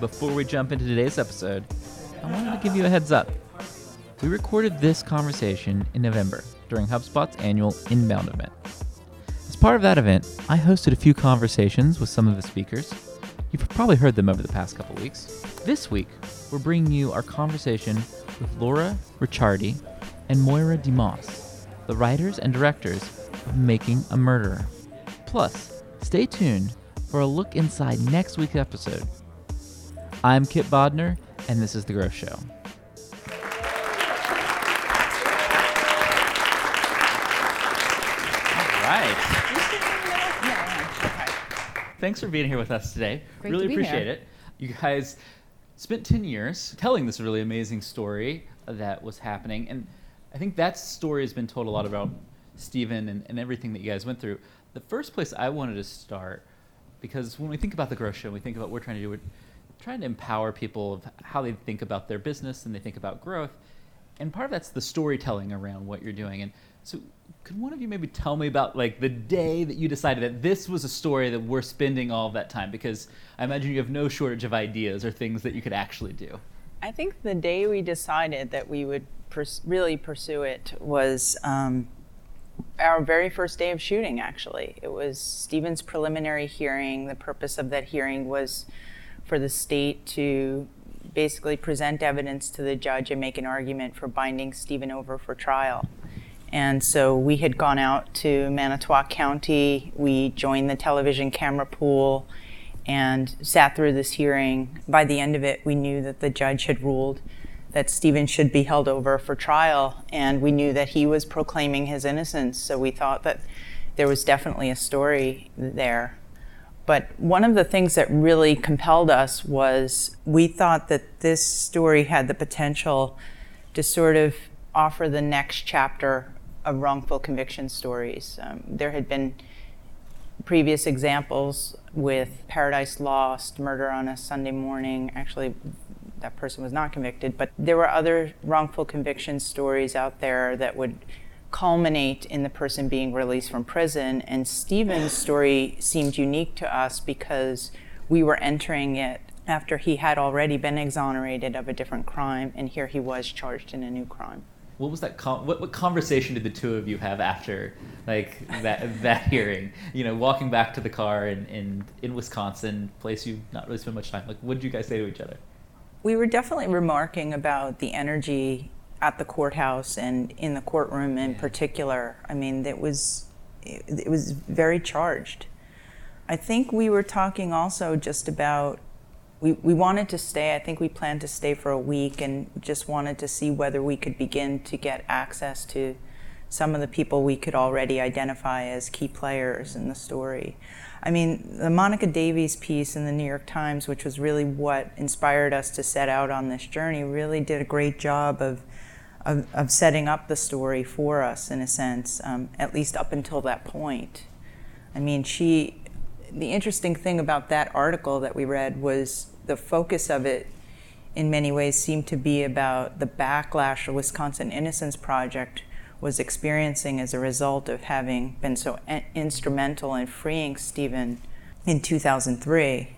before we jump into today's episode, I wanted to give you a heads up. We recorded this conversation in November during HubSpot's annual Inbound event. As part of that event, I hosted a few conversations with some of the speakers. You've probably heard them over the past couple weeks. This week, we're bringing you our conversation with Laura Ricciardi and Moira Demos, the writers and directors of Making a Murderer. Plus, stay tuned for a look inside next week's episode. I'm Kipp Bodnar, and this is The Growth Show. All right. Thanks for being here with us today. Great really to be appreciate here. it. You guys spent 10 years telling this really amazing story that was happening. And I think that story has been told a lot about Steven and, and everything that you guys went through. The first place I wanted to start, because when we think about the growth show, we think about what we're trying to do, we're trying to empower people of how they think about their business and they think about growth. And part of that's the storytelling around what you're doing. And so could one of you maybe tell me about like the day that you decided that this was a story that we're spending all of that time? Because I imagine you have no shortage of ideas or things that you could actually do. I think the day we decided that we would pers- really pursue it was um, our very first day of shooting, actually. It was Steven's preliminary hearing. The purpose of that hearing was for the state to basically present evidence to the judge and make an argument for binding Steven over for trial. And so we had gone out to Manitowoc County. We joined the television camera pool and sat through this hearing. By the end of it, we knew that the judge had ruled that Steven should be held over for trial, and we knew that he was proclaiming his innocence. So we thought that there was definitely a story there. But one of the things that really compelled us was we thought that this story had the potential to sort of offer the next chapter of wrongful conviction stories. Um, there had been previous examples with Paradise Lost, Murder on a Sunday Morning. Actually, that person was not convicted, but there were other wrongful conviction stories out there that would culminate in the person being released from prison. And Steven's story seemed unique to us because we were entering it after he had already been exonerated of a different crime, and here he was charged in a new crime. What was that? Con- what, what conversation did the two of you have after like that that hearing? You know, walking back to the car in, in, in Wisconsin, place you not really spend much time. Like, what did you guys say to each other? We were definitely remarking about the energy at the courthouse and in the courtroom in particular. I mean, it was it, it was very charged. I think we were talking also just about we, we wanted to stay. I think we planned to stay for a week and just wanted to see whether we could begin to get access to some of the people we could already identify as key players in the story. I mean, the Monica Davey's piece in the New York Times, which was really what inspired us to set out on this journey, really did a great job of, of, of setting up the story for us in a sense, um, at least up until that point. I mean, she, the interesting thing about that article that we read was the focus of it in many ways seemed to be about the backlash the Wisconsin Innocence Project was experiencing as a result of having been so instrumental in freeing Steven in 2003.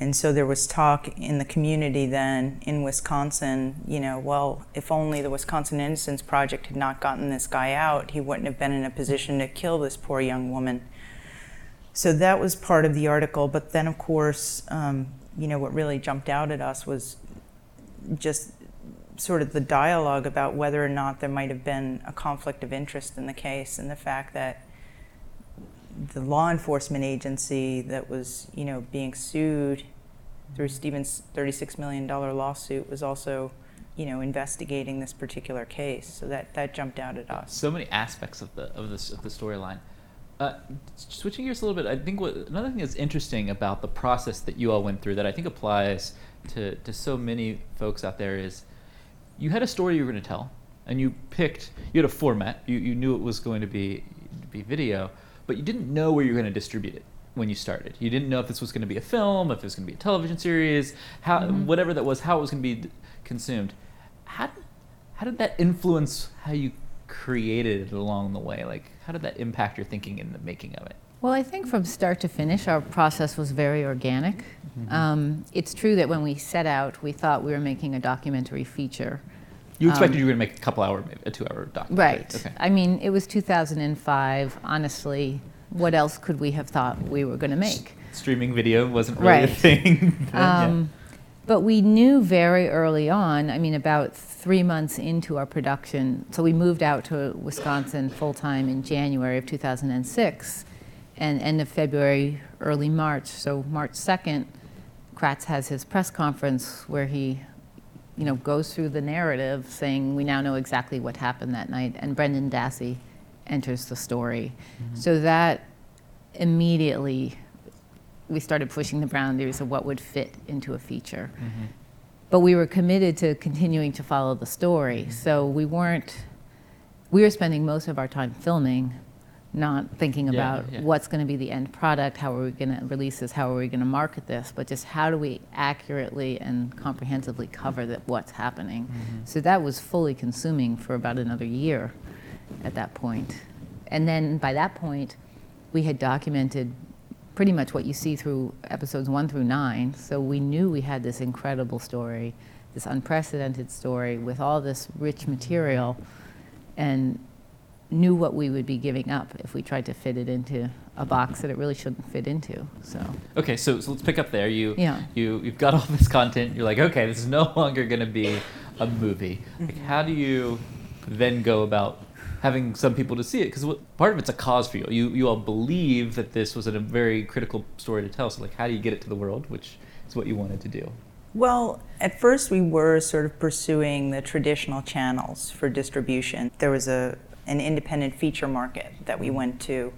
And so there was talk in the community then in Wisconsin, you know, well, if only the Wisconsin Innocence Project had not gotten this guy out, he wouldn't have been in a position to kill this poor young woman. So that was part of the article. But then, of course, um, you know, what really jumped out at us was just sort of the dialogue about whether or not there might have been a conflict of interest in the case and the fact that the law enforcement agency that was, you know, being sued through Steven's $36 million lawsuit was also, you know, investigating this particular case. So that, that jumped out at us. So many aspects of the of this of the storyline. Uh, switching gears a little bit, I think what another thing that's interesting about the process that you all went through that I think applies to, to so many folks out there is you had a story you were going to tell, and you picked you had a format. You, you knew it was going to be be video, but you didn't know where you were going to distribute it when you started. You didn't know if this was going to be a film, if it was going to be a television series, how Mhm. whatever that was, how it was going to be consumed. How how did that influence how you created it along the way? Like, how did that impact your thinking in the making of it? Well, I think from start to finish, our process was very organic. Mm-hmm. Um, it's true that when we set out, we thought we were making a documentary feature. You expected you were going to make a couple hour, maybe a two hour documentary. Right. Okay. I mean, it was 2005. Honestly, what else could we have thought we were going to make? Streaming video wasn't really a thing. then, yeah. Um, But we knew very early on, I mean, about three months into our production, so we moved out to Wisconsin full time in January of 2006, and end of February, early March. So March 2nd, Kratz has his press conference where he, you know, goes through the narrative saying we now know exactly what happened that night, and Brendan Dassey enters the story. Mm-hmm. So that immediately we started pushing the boundaries of what would fit into a feature. Mm-hmm. But we were committed to continuing to follow the story. Mm-hmm. So we weren't, we were spending most of our time filming, not thinking about yeah. what's going to be the end product, how are we going to release this, how are we going to market this, but just how do we accurately and comprehensively cover that what's happening. Mm-hmm. So that was fully consuming for about another year at that point. And then by that point, we had documented pretty much what you see through episodes one through nine. So we knew we had this incredible story, this unprecedented story with all this rich material, and knew what we would be giving up if we tried to fit it into a box that it really shouldn't fit into. So Okay, so, so let's pick up there. You Yeah. you you've got all this content. You're like, okay, this is no longer going to be a movie. Like, Mm-hmm. how do you then go about having some people to see it? Because part of it's a cause for you. You you all believe that this was a very critical story to tell. So like, how do you get it to the world? Which is what you wanted to do. Well, at first we were sort of pursuing the traditional channels for distribution. There was a an independent feature market that we went to,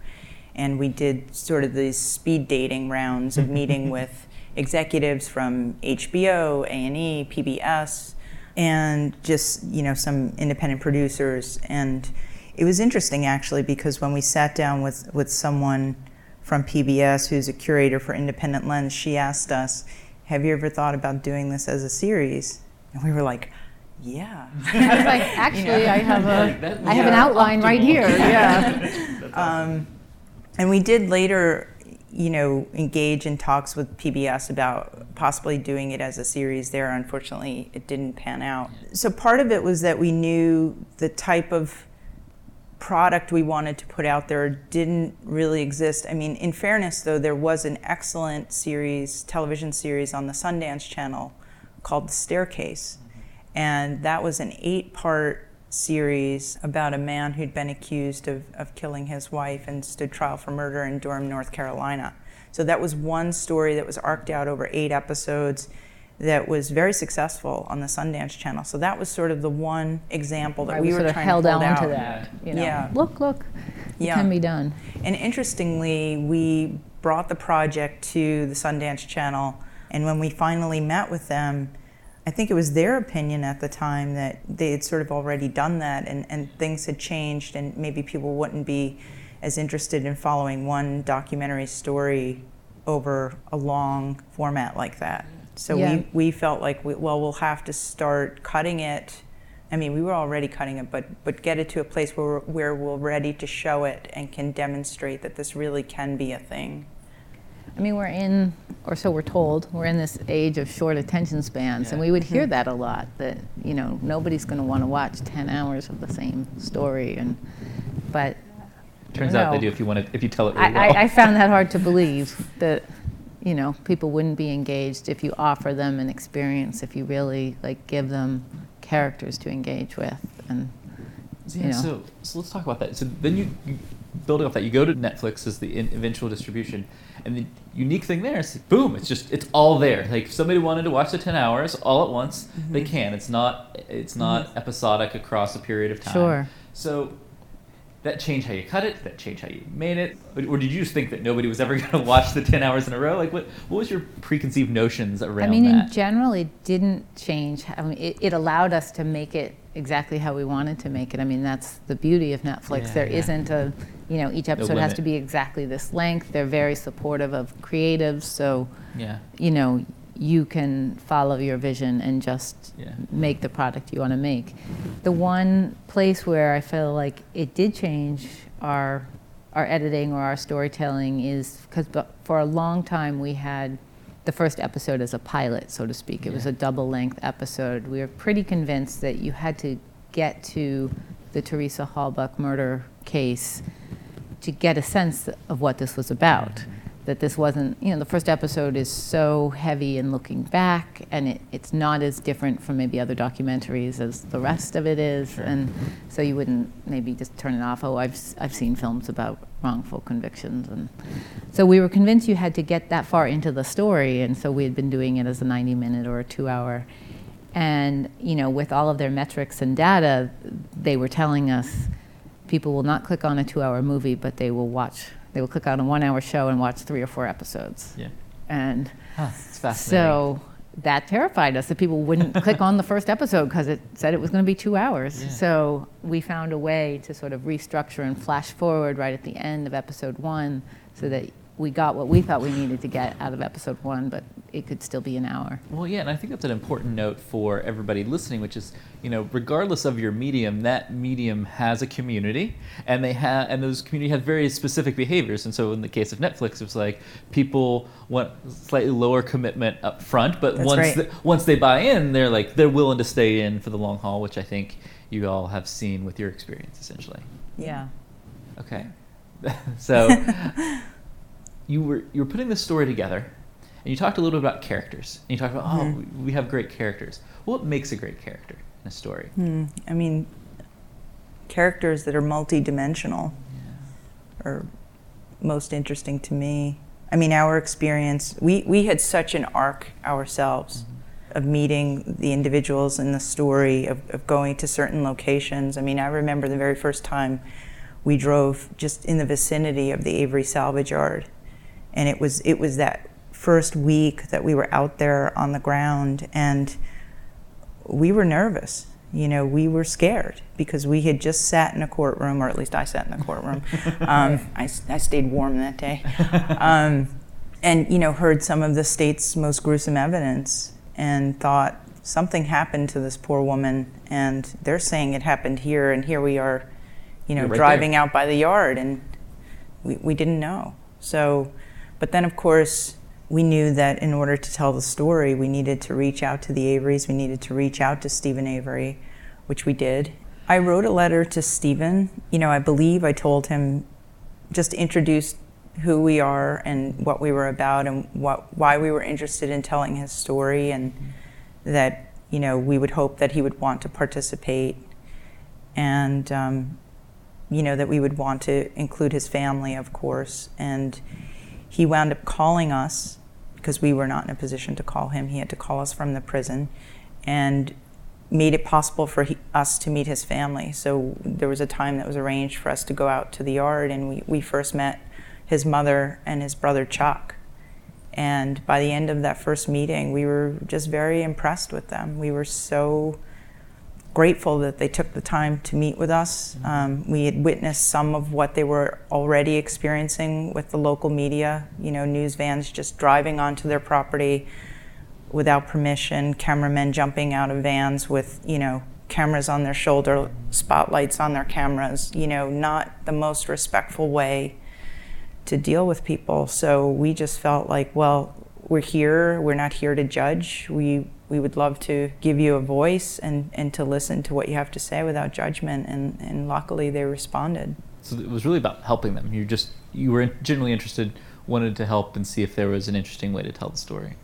and we did sort of these speed dating rounds of meeting with executives from HBO, A&E, PBS, and just you know some independent producers. And it was interesting actually because when we sat down with with someone from PBS who's a curator for Independent Lens, she asked us, "Have you ever thought about doing this as a series?" And we were like, "Yeah." I was like, actually, I have Like a, that- I have an yeah, outline right here. Yeah. That's um, awesome. And we did later, you know, engage in talks with PBS about possibly doing it as a series there. Unfortunately, it didn't pan out. So part of it was that we knew the type of product we wanted to put out there didn't really exist. I mean, in fairness, though, there was an excellent series, television series on the Sundance Channel called The Staircase. And that was an eight part series about a man who'd been accused of, of killing his wife and stood trial for murder in Durham, North Carolina. So that was one story that was arced out over eight episodes that was very successful on the Sundance Channel. So that was sort of the one example that Right, we, we were sort of trying held to hold on out. to that. You know, Yeah. look, look, it Yeah. can be done. And interestingly, we brought the project to the Sundance Channel, and when we finally met with them, I think it was their opinion at the time that they had sort of already done that and, and things had changed, and maybe people wouldn't be as interested in following one documentary story over a long format like that. So Yeah. we, we felt like, we, well, we'll have to start cutting it. I mean, we were already cutting it, but, but get it to a place where, we're- where we're ready to show it and can demonstrate that this really can be a thing. I mean, we're in, or so we're told, we're in this age of short attention spans, and we would hear that a lot. That you know, nobody's going to want to watch ten hours of the same story, and but Turns I out they do if you want to if you tell it really I, well. I, I found that hard to believe that you know people wouldn't be engaged if you offer them an experience, if you really like give them characters to engage with, and Yeah, you know. so, so let's talk about that. So then you, you building off that, you go to Netflix as the in, eventual distribution, and the unique thing there is, boom, it's just it's all there. Like if somebody wanted to watch the ten hours all at once, they Mm-hmm. can. It's not it's not episodic across a period of time. Sure. So that changed how you cut it. That changed how you made it. Or, did you just think that nobody was ever going to watch the ten hours in a row? Like what what was your preconceived notions around that? I mean, that? in general, it didn't change. I mean, it, it allowed us to make it exactly how we wanted to make it. I mean, that's the beauty of Netflix. Yeah, There yeah. not a, you know, each episode has to be exactly this length. They're very supportive of creatives, so yeah. you know, you can follow your vision and just Yeah. make the product you want to make. The one place where I feel like it did change our our editing or our storytelling is because for a long time we had the first episode as a pilot, so to speak. It was a double length episode. We were pretty convinced that you had to get to the Teresa Halbach murder case to get a sense of what this was about. Mm-hmm that this wasn't, you know, the first episode is so heavy in looking back, and it, it's not as different from maybe other documentaries as the rest of it is, sure. and so you wouldn't maybe just turn it off. Oh, I've I've seen films about wrongful convictions, and so we were convinced you had to get that far into the story, and so we had been doing it as a 90-minute or a two-hour. And you know, with all of their metrics and data, they were telling us people will not click on a two-hour movie, but they will watch they will click on a one hour show and watch three or four episodes. Yeah. And huh, fascinating. So that terrified us that people wouldn't click on the first episode because it said it was going to be two hours. Yeah. So we found a way to sort of restructure and flash forward right at the end of episode one so that we got what we thought we needed to get out of episode one, but it could still be an hour. Well, yeah, and I think that's an important note for everybody listening, which is, you know, regardless of your medium, that medium has a community, and they have, and those community have very specific behaviors. And so, in the case of Netflix, it's like people want slightly lower commitment up front, but that's once right. the, once they buy in, they're like they're willing to stay in for the long haul, which I think you all have seen with your experience, essentially. Yeah. Okay. so you were you were putting this story together, and you talked a little bit about characters. And you talked about mm-hmm. oh, we have great characters. What makes a great character in a story? Hmm. I mean, characters that are multidimensional yeah. are most interesting to me. I mean, our experience, we, we had such an arc ourselves mm-hmm. of meeting the individuals in the story, of, of going to certain locations. I mean, I remember the very first time we drove just in the vicinity of the Avery Salvage Yard and it was it was that first week that we were out there on the ground and we were nervous. You know we were scared because we had just sat in a courtroom or at least i sat in the courtroom. Um, I, I, stayed warm that day. Um, and you know heard some of the state's most gruesome evidence and thought something happened to this poor woman and they're saying it happened here and here we are you know right driving there. out by the yard and we, we didn't know. So but then, of course, we knew that in order to tell the story, we needed to reach out to the Averys, we needed to reach out to Steven Avery, which we did. I wrote a letter to Steven. You know, I believe I told him just introduce who we are and what we were about and what why we were interested in telling his story and that you know we would hope that he would want to participate and um, you know that we would want to include his family of course and he wound up calling us because we were not in a position to call him. He had to call us from the prison and made it possible for he, us to meet his family. So there was a time that was arranged for us to go out to the yard, and we, we first met his mother and his brother Chuck. And by the end of that first meeting, we were just very impressed with them. We were so grateful that they took the time to meet with us. Mm-hmm. Um, we had witnessed some of what they were already experiencing with the local media, you know, news vans just driving onto their property without permission, cameramen jumping out of vans with, you know, cameras on their shoulder, spotlights on their cameras, you know, not the most respectful way to deal with people. So we just felt like, well, we're here, we're not here to judge. We we would love to give you a voice and, and to listen to what you have to say without judgment. And, and luckily they responded. So it was really about helping them. You just, you were genuinely interested, wanted to help and see if there was an interesting way to tell the story.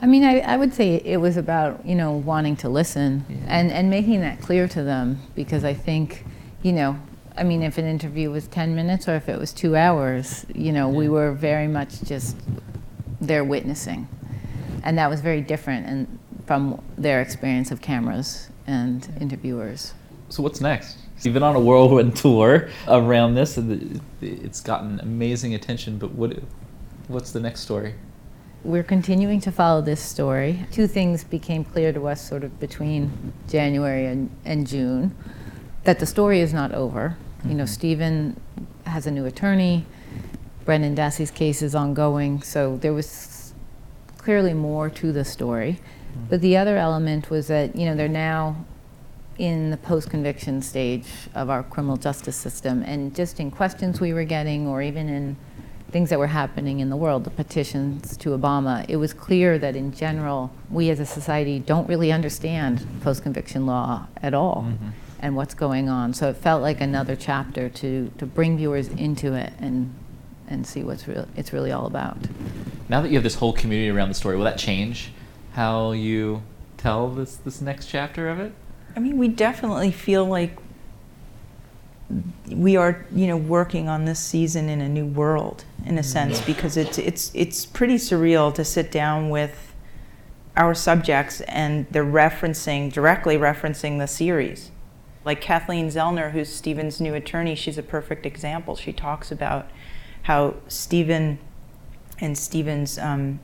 I mean, I, I would say it was about, you know, wanting to listen yeah. and, and making that clear to them because I think, you know, I mean, if an interview was 10 minutes or if it was two hours, you know, yeah. we were very much just there witnessing. And that was very different. And from their experience of cameras and interviewers. So what's next? You've been on a whirlwind tour around this, and it's gotten amazing attention. But what, what's the next story? We're continuing to follow this story. Two things became clear to us sort of between January and, and June that the story is not over. Mm-hmm. You know, mm-hmm. Steven has a new attorney, Brendan Dassey's case is ongoing, so there was clearly more to the story. But the other element was that, you know, they're now in the post conviction stage of our criminal justice system and just in questions we were getting or even in things that were happening in the world, the petitions to Obama, it was clear that in general, we as a society don't really understand post conviction law at all mm-hmm. and what's going on. So it felt like another chapter to, to bring viewers into it and, and see what's real, it's really all about. Now that you have this whole community around the story, will that change how you tell this, this next chapter of it? I mean, we definitely feel like we are, you know, working on this season in a new world, in a sense, mm-hmm. because it's it's it's pretty surreal to sit down with our subjects and they're referencing directly referencing the series. Like Kathleen Zellner, who's Steven's new attorney, she's a perfect example. She talks about how Steven and Steven's um,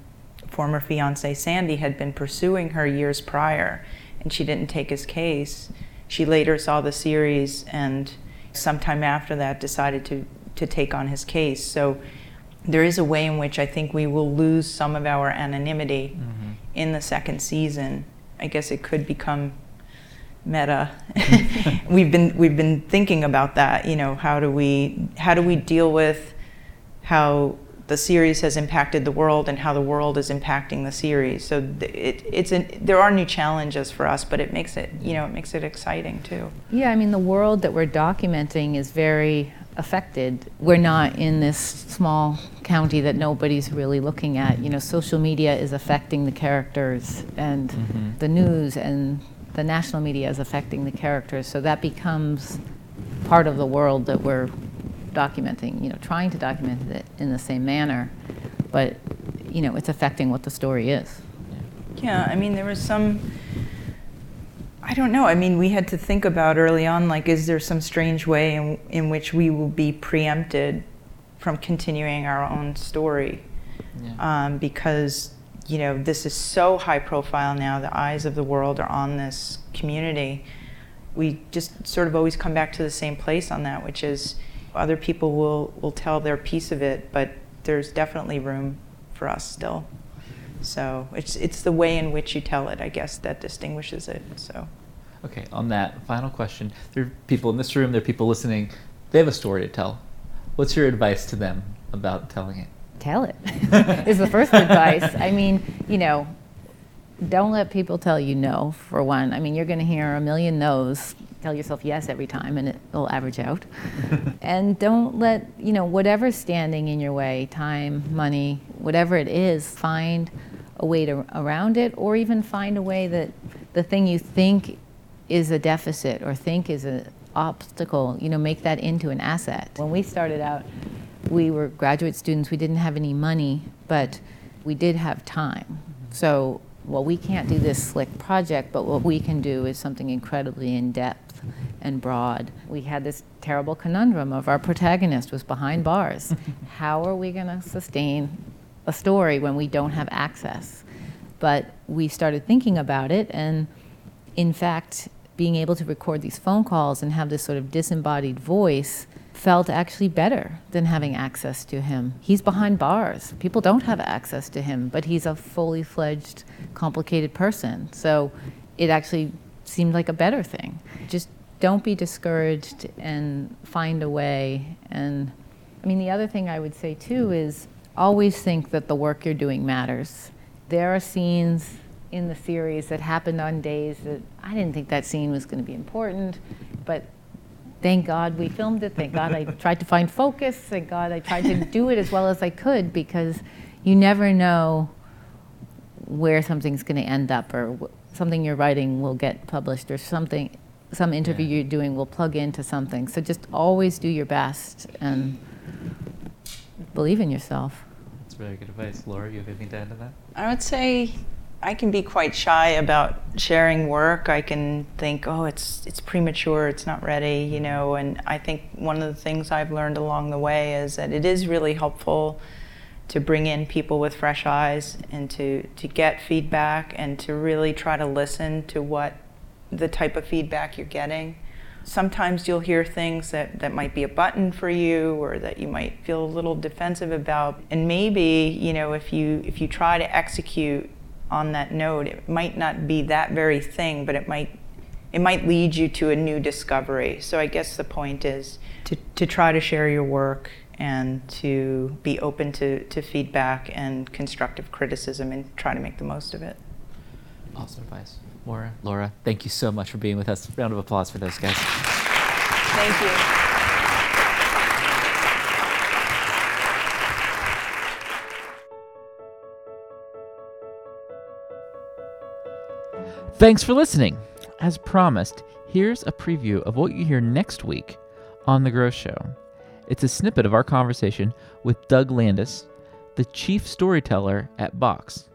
former fiance Sandy had been pursuing her years prior and she didn't take his case. She later saw the series and sometime after that decided to, to take on his case. So there is a way in which I think we will lose some of our anonymity mm-hmm. in the second season. I guess it could become meta. we've been we've been thinking about that. You know, how do we how do we deal with how the series has impacted the world and how the world is impacting the series. So it, it's an, there are new challenges for us, but it makes it you know it makes it exciting too. Yeah, I mean the world that we're documenting is very affected. We're not in this small county that nobody's really looking at. You know, social media is affecting the characters, and mm-hmm. the news and the national media is affecting the characters. So that becomes part of the world that we're documenting, you know, trying to document it in the same manner, but you know, it's affecting what the story is. Yeah, I mean, there was some. I don't know. I mean, we had to think about early on, like, is there some strange way in, in which we will be preempted from continuing our own story? Yeah. Um, because, you know, this is so high profile now, the eyes of the world are on this community. We just sort of always come back to the same place on that, which is other people will, will tell their piece of it, but there's definitely room for us still. So it's, it's the way in which you tell it, I guess, that distinguishes it. So. Okay, on that final question, there are people in this room, there are people listening, they have a story to tell. What's your advice to them about telling it? Tell it is the first advice. I mean, you know, don't let people tell you no, for one. I mean, you're going to hear a million no's tell yourself yes every time and it'll average out. and don't let, you know, whatever's standing in your way, time, money, whatever it is, find a way to around it or even find a way that the thing you think is a deficit or think is an obstacle, you know, make that into an asset. When we started out, we were graduate students, we didn't have any money, but we did have time. So well, we can't do this slick project, but what we can do is something incredibly in depth and broad. We had this terrible conundrum of our protagonist was behind bars. How are we going to sustain a story when we don't have access? But we started thinking about it, and in fact, being able to record these phone calls and have this sort of disembodied voice felt actually better than having access to him. He's behind bars. People don't have access to him, but he's a fully fledged, complicated person. So it actually seemed like a better thing. Just don't be discouraged and find a way. And I mean, the other thing I would say too is always think that the work you're doing matters. There are scenes in the series that happened on days that I didn't think that scene was going to be important, but thank God we filmed it. Thank God I tried to find focus. Thank God I tried to do it as well as I could because you never know where something's going to end up or something you're writing will get published or something some interview yeah. you're doing will plug into something. So just always do your best and believe in yourself. That's very good advice. Laura, you have anything to add to that? I would say I can be quite shy about sharing work. I can think, oh, it's it's premature, it's not ready, you know. And I think one of the things I've learned along the way is that it is really helpful to bring in people with fresh eyes and to to get feedback and to really try to listen to what the type of feedback you're getting. Sometimes you'll hear things that, that might be a button for you or that you might feel a little defensive about. And maybe, you know, if you if you try to execute on that note, it might not be that very thing, but it might it might lead you to a new discovery. So I guess the point is to, to try to share your work and to be open to, to feedback and constructive criticism and try to make the most of it. Awesome advice. Laura, Laura, thank you so much for being with us. Round of applause for those guys. Thank you. Thanks for listening. As promised, here's a preview of what you hear next week on The Growth Show. It's a snippet of our conversation with Doug Landis, the chief storyteller at Box.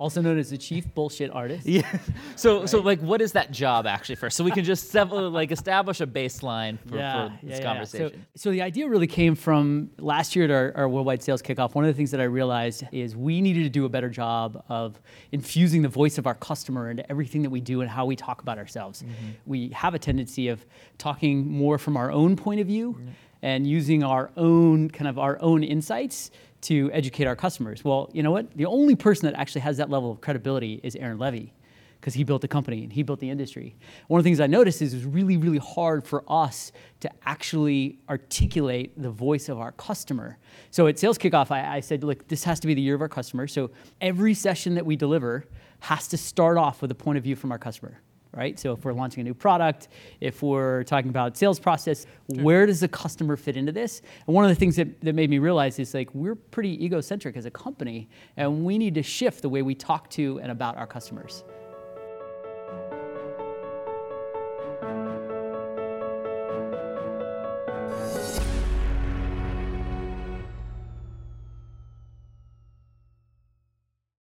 Also known as the chief bullshit artist. Yeah. So, so like, what is that job actually first? So we can just like establish a baseline for, for this So, conversation. so the idea really came from last year at our, our worldwide sales kickoff. One of the things that I realized is we needed to do a better job of infusing the voice of our customer into everything that we do and how we talk about ourselves. Mm-hmm. We have a tendency of talking more from our own point of view mm-hmm. and using our own kind of our own insights to educate our customers. Well, you know what? The only person that actually has that level of credibility is Aaron Levie because he built the company and he built the industry. One of the things I noticed is it was really, really hard for us to actually articulate the voice of our customer. So at sales kickoff, I, I said, look, this has to be the year of our customer. So every session that we deliver has to start off with a point of view from our customer. Right? So if we're launching a new product, if we're talking about sales process, where does the customer fit into this? And one of the things that, that made me realize is like we're pretty egocentric as a company and we need to shift the way we talk to and about our customers.